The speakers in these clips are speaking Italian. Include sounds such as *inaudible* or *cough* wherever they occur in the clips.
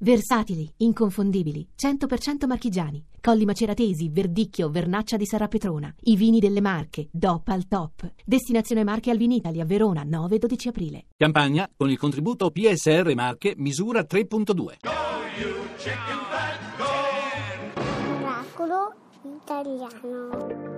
Versatili, inconfondibili, 100% marchigiani. Colli Maceratesi, Verdicchio, Vernaccia di Sarapetrona. I vini delle Marche, DOP al top. Destinazione Marche al Vinitali a Verona, 9-12 aprile. Campagna con il contributo PSR Marche misura 3.2. Miracolo italiano.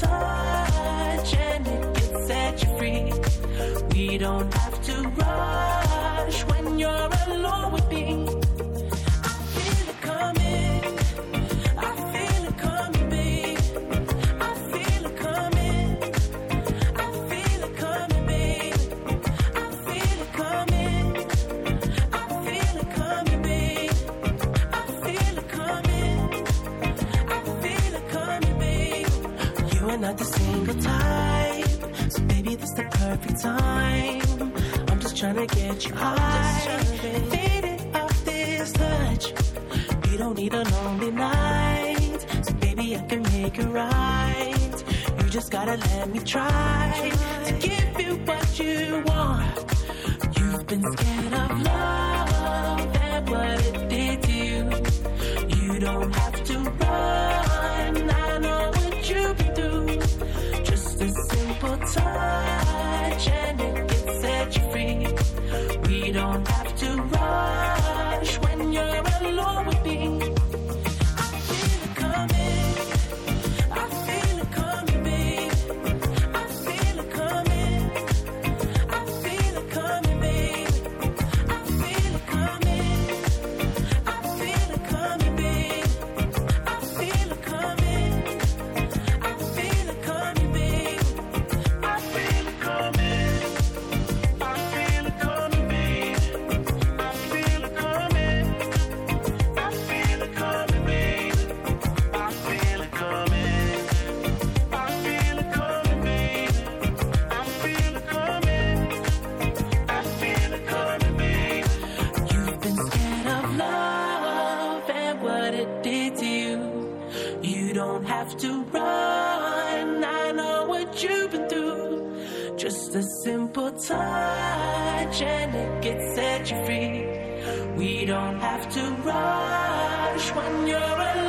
Touch and it can set you free. We don't have to rush not the single type, so baby, this the perfect time. I'm just trying to get you high, faded off this touch. You don't need a lonely night, so baby, I can make it right. You just gotta let me try to give what it did to you. You don't have to run. I know what you've been through. Just a simple touch and it can set you free. We don't have to rush when you're alone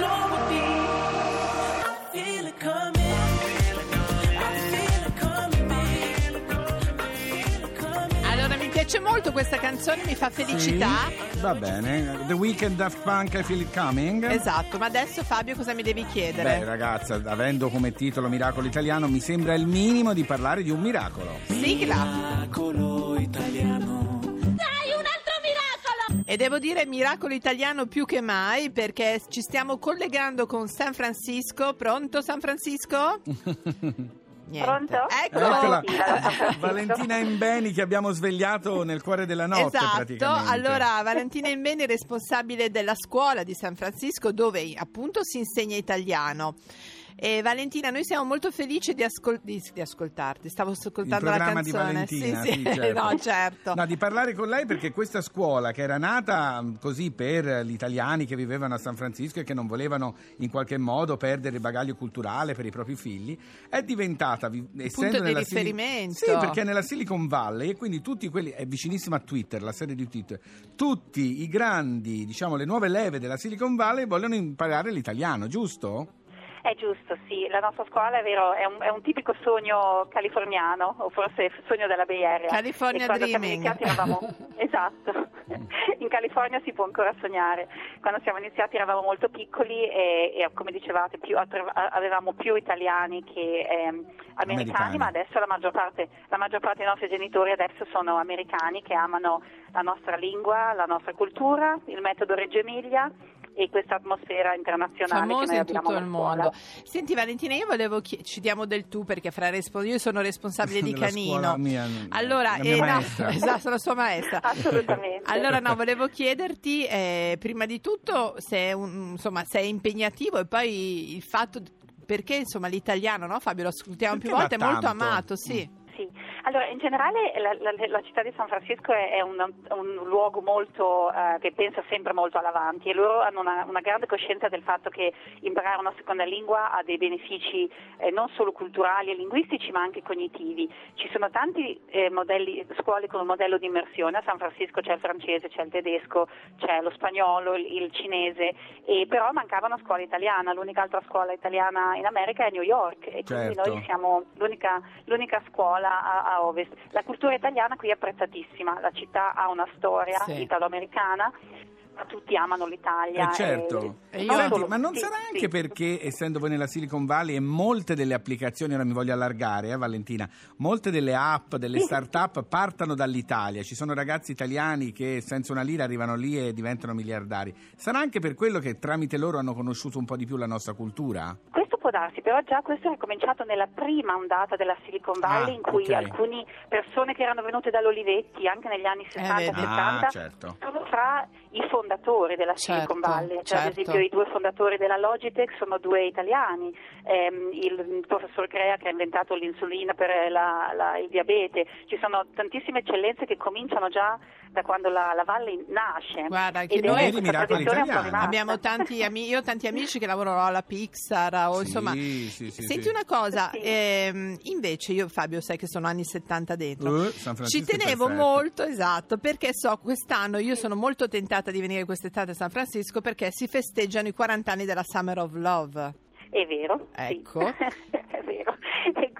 piace molto questa canzone, mi fa felicità. Sì, va bene. The Weekend Daft Punk I Feel It Coming. Esatto, ma adesso Fabio cosa mi devi chiedere? Beh, ragazza, avendo come titolo Miracolo Italiano, mi sembra il minimo di parlare di un miracolo. Sigla. Miracolo italiano. E devo dire miracolo italiano più che mai perché ci stiamo collegando con San Francisco. Pronto San Francisco? *laughs* Niente. Pronto? Eccolo. Eccola, Valentina. Valentina Imbeni che abbiamo svegliato nel cuore della notte Esatto, allora Valentina Imbeni è responsabile della scuola di San Francisco dove appunto si insegna italiano. E Valentina, noi siamo molto felici di, ascol- di- di ascoltarti. Stavo ascoltando Il la programma di canzone. Valentina, sì, sì, sì, *laughs* certo. no, certo. No, di parlare con lei perché questa scuola che era nata mh, così per gli italiani che vivevano a San Francisco e che non volevano in qualche modo perdere il bagaglio culturale per i propri figli, è diventata, vi- essendo di nella Sili- riferimento. Sì, perché nella Silicon Valley e quindi tutti quelli, è vicinissima a Twitter, la serie di Twitter, tutti i grandi, diciamo, le nuove leve della Silicon Valley vogliono imparare l'italiano, giusto? È giusto, sì, la nostra scuola è vero, è un, è un tipico sogno californiano, o forse sogno della Bay Area. California Dreaming. eravamo, *laughs* esatto, in California si può ancora sognare. Quando siamo iniziati eravamo molto piccoli e, e come dicevate più, avevamo più italiani che ehm, americani, Americani. ma adesso la maggior, parte, la maggior parte dei nostri genitori adesso sono americani che amano la nostra lingua, la nostra cultura, il metodo Reggio Emilia e questa atmosfera internazionale che famosa in abbiamo tutto a il scuola. mondo. Senti Valentina, io volevo chiedere, ci diamo del tu perché fra respo- io sono responsabile di *laughs* Canino. mia, allora, la mia eh, no, *laughs* esatto, sono sua maestra. *laughs* Assolutamente. Allora no, volevo chiederti eh, prima di tutto se è, un- insomma, se è impegnativo e poi il fatto perché insomma l'italiano, no Fabio, lo ascoltiamo Perché più volte, è molto amato, sì. Sì, allora in generale la, la- la città di San Francisco è, è un, un luogo molto eh, che pensa sempre molto all'avanti e loro hanno una, una grande coscienza del fatto che imparare una seconda lingua ha dei benefici eh, non solo culturali e linguistici ma anche cognitivi. Ci sono tanti eh, modelli, scuole con un modello di immersione, a San Francisco c'è il francese, c'è il tedesco, c'è lo spagnolo, il, il cinese, e però mancava una scuola italiana, l'unica altra scuola italiana in America è New York e quindi Certo. noi siamo l'unica, l'unica scuola a, a ovest. La cultura italiana qui è apprezzatissima, la città ha una storia Sì. italo-americana, tutti amano l'Italia. Eh certo. E non Senti, ma non sì, sarà sì. anche perché, essendo voi nella Silicon Valley e molte delle applicazioni, ora mi voglio allargare, eh, Valentina, molte delle app, delle Sì. start-up partono dall'Italia. Ci sono ragazzi italiani che senza una lira arrivano lì e diventano miliardari. Sarà anche per quello che tramite loro hanno conosciuto un po' di più la nostra cultura? Può darsi, però già questo è cominciato nella prima ondata della Silicon Valley Ah, in cui ok. alcune persone che erano venute dall'Olivetti anche negli anni 60 e vedi. 70 Ah, certo. sono fra i fondatori della Certo, Silicon Valley, cioè ad certo. esempio i due fondatori della Logitech sono due italiani, ehm, il professor Crea che ha inventato l'insulina per la- la- il diabete, ci sono tantissime eccellenze che cominciano già da quando la, la Valley nasce. Guarda, è noi-. Abbiamo tanti ami- io ho tanti amici che lavorano alla Pixar o Sì, insomma sì, sì, Senti sì. una cosa, Sì. ehm, invece io Fabio sai che sono anni 70 dentro. San Ci tenevo perfetto. molto, esatto, perché so quest'anno io sono molto tentata di venire quest'estate a San Francisco perché si festeggiano i 40 anni della Summer of Love. È vero, Ecco. sì. *laughs* è vero.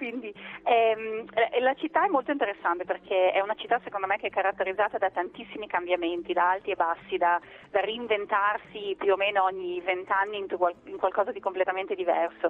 Quindi ehm, eh, la città è molto interessante perché è una città secondo me che è caratterizzata da tantissimi cambiamenti, da alti e bassi, da, da reinventarsi più o meno ogni vent'anni in, in qualcosa di completamente diverso.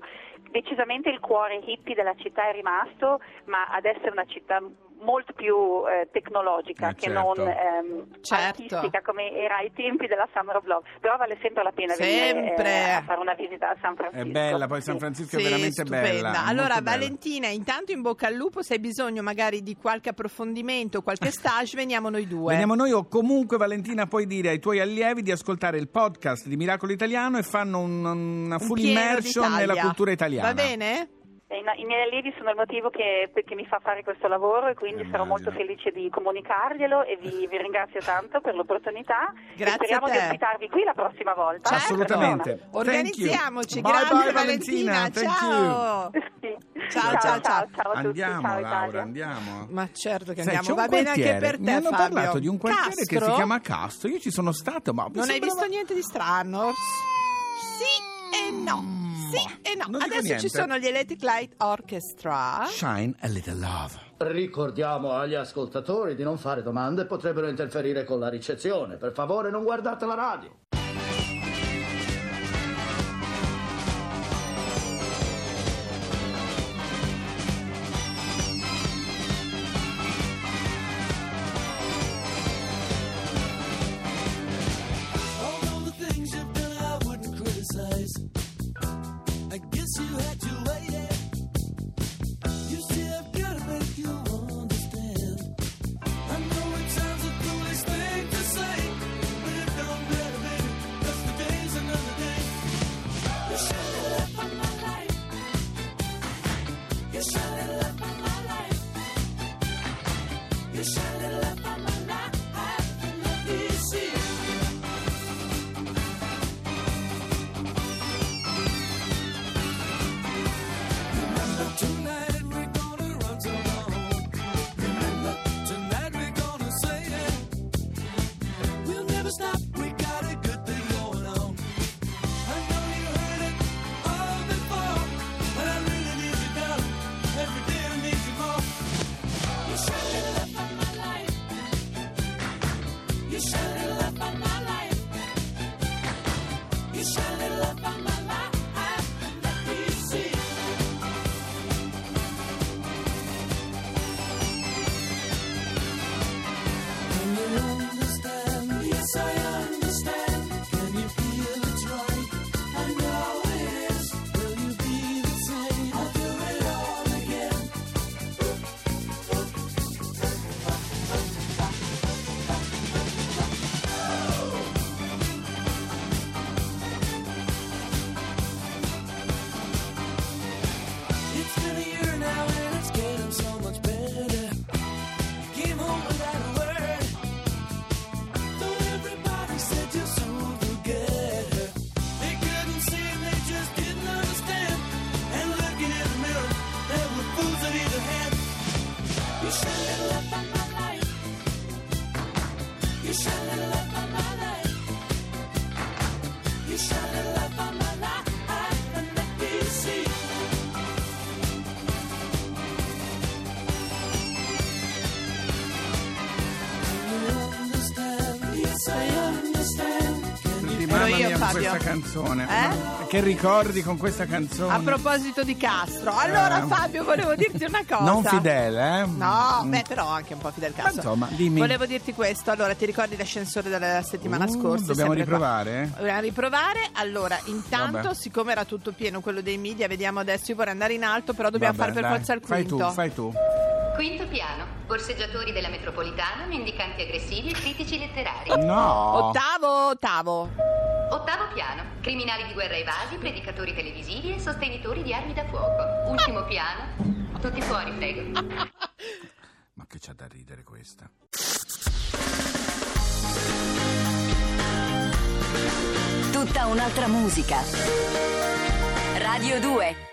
Decisamente il cuore hippie della città è rimasto, ma ad essere una città molto più eh, tecnologica Eh, che certo. non ehm, Certo. artistica come era ai tempi della Summer of Love, però vale sempre la pena venire Sempre. eh, a fare una visita a San Francisco. È bella, poi San Sì. Francisco è Sì, veramente stupenda. bella. Allora, bella. Valentina, intanto in bocca al lupo, se hai bisogno magari di qualche approfondimento, qualche *laughs* stage, veniamo noi due. Veniamo noi o comunque Valentina puoi dire ai tuoi allievi di ascoltare il podcast di Miracolo Italiano e fanno un- una Un full pieno immersion d'Italia. nella cultura italiana. Va bene? I, miei allievi sono il motivo che, che mi fa fare questo lavoro e quindi sarò Immagino. molto felice di comunicarglielo e vi, vi ringrazio tanto per l'opportunità. Grazie e speriamo a te. di ospitarvi qui la prossima volta. Certo. Assolutamente. Thank. Organizziamoci, Bye grazie bye, Valentina, Valentina. Thank ciao. Sì. Ciao, ciao, ciao. ciao a tutti. Andiamo ciao, Laura, Italia. andiamo. Ma certo che Sai, andiamo, va bene anche per te Mi hanno Fabio. parlato di un quartiere che si Castro? chiama Castro. Io ci sono stato, ma Non hai sembrava- visto niente di strano? Sì e no. Sì e no. Non Adesso ci sono gli Electric Light Orchestra. Shine a little love. Ricordiamo agli ascoltatori di non fare domande, potrebbero interferire con la ricezione. Per favore non guardate la radio. Fabio? questa canzone? Eh? Che ricordi con questa canzone? A proposito di Castro, allora Eh. Fabio volevo dirti una cosa. Non fidele, eh? No, Mm. beh, però anche un po' Fidel Castro. insomma, dimmi. Volevo dirti questo, allora ti ricordi l'ascensore della settimana Uh, scorsa? dobbiamo Sempre qua. riprovare? Dobbiamo riprovare. Allora, intanto, Vabbè. siccome era tutto pieno quello dei media, vediamo adesso, io vorrei andare in alto, però dobbiamo Vabbè, fare per dai. forza il Fai quinto. tu, fai tu. Quinto piano, borseggiatori della metropolitana, mendicanti aggressivi e critici letterari. No. Ottavo, ottavo. Ottavo piano, criminali di guerra evasi, predicatori televisivi e sostenitori di armi da fuoco. Ultimo piano, tutti fuori, prego. *laughs* Ma che c'ha da ridere questa? Tutta un'altra musica. Radio 2